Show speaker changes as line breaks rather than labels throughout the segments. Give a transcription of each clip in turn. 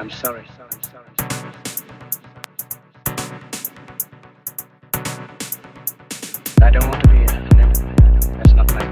I'm sorry. sorry, sorry, sorry. I don't want to be That's not my.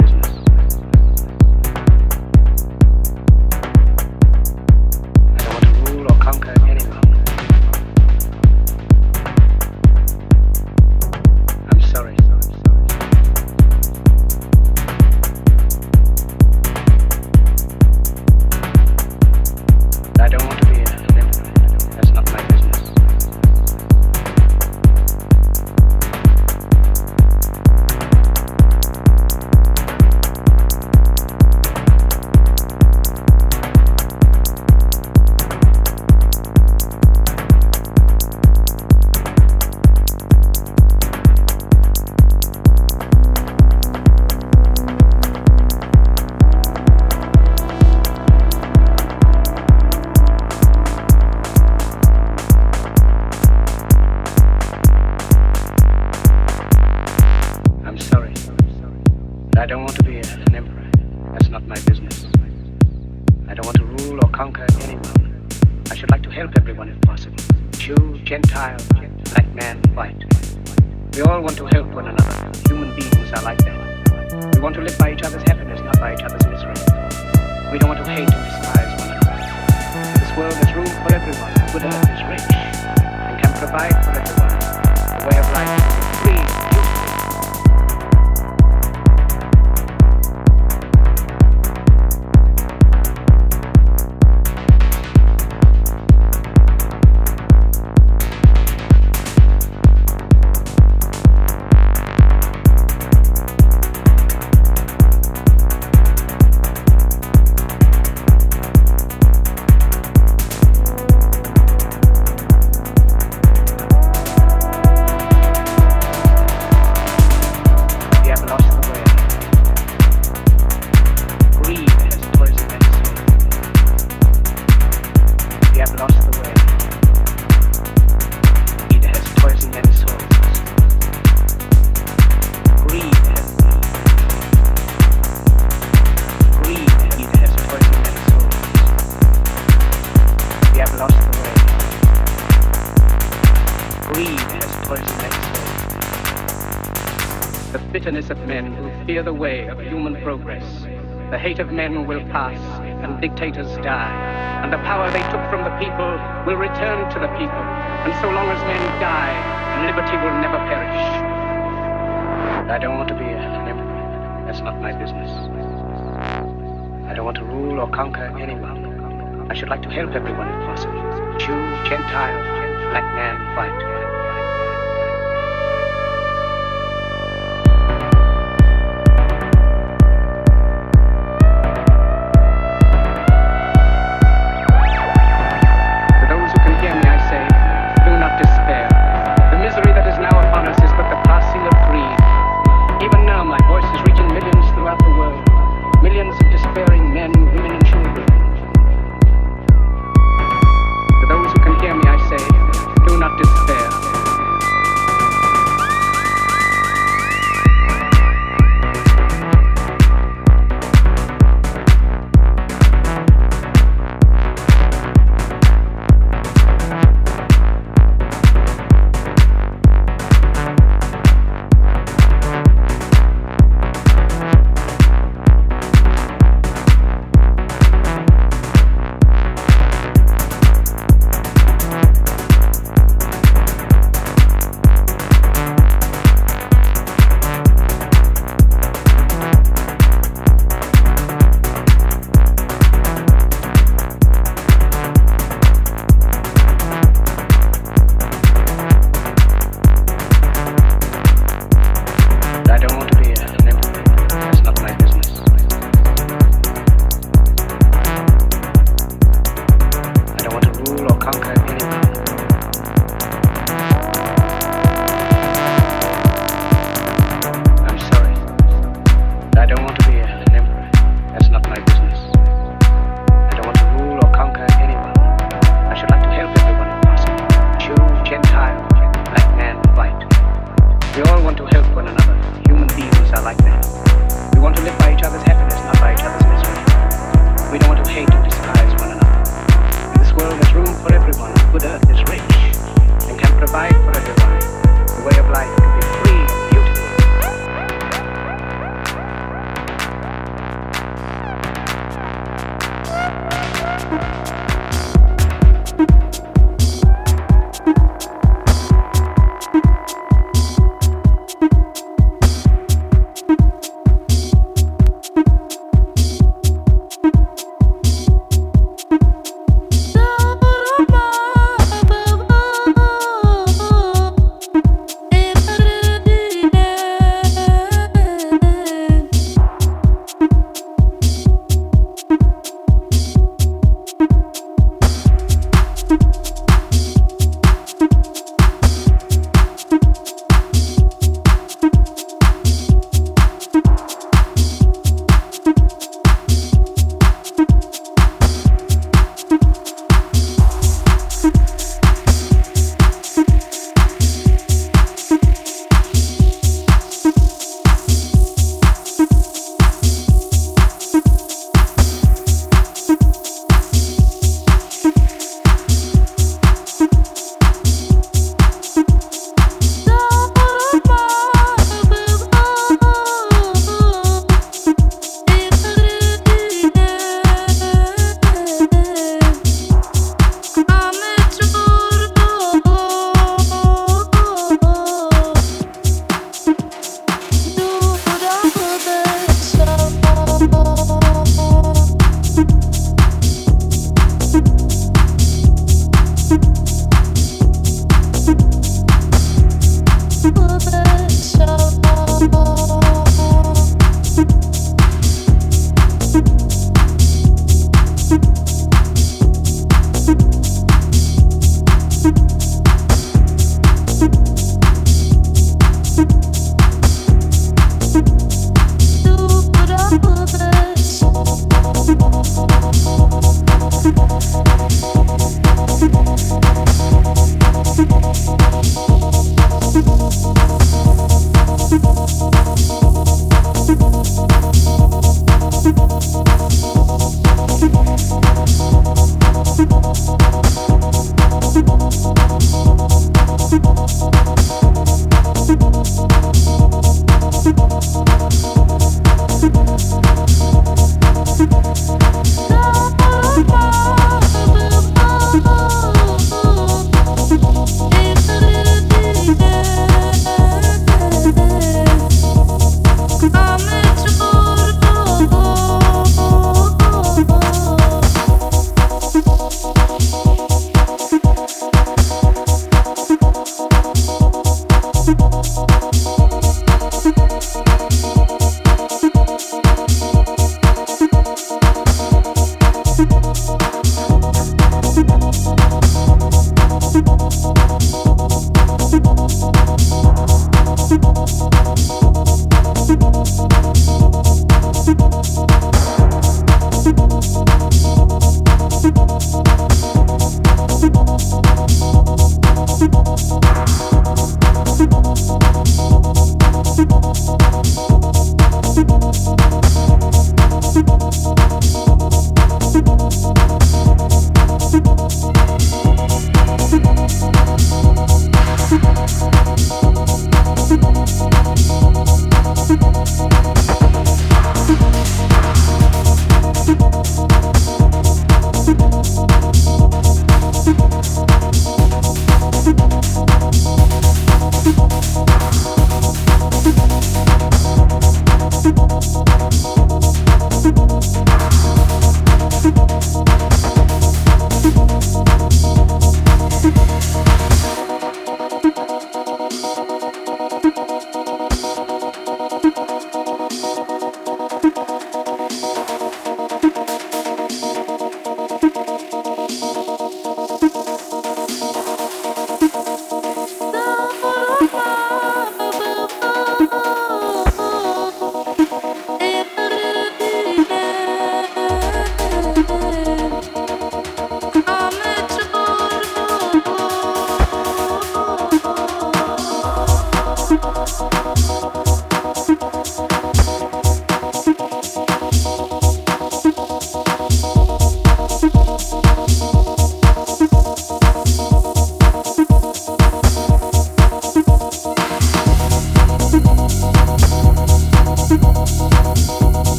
clear the way of human progress. The hate of men will pass and dictators die, and the power they took from the people will return to the people. And so long as men die, liberty will never perish. I don't want to be an emperor. That's not my business. I don't want to rule or conquer anyone. I should like to help everyone if possible. Jew, Gentile, black man, white.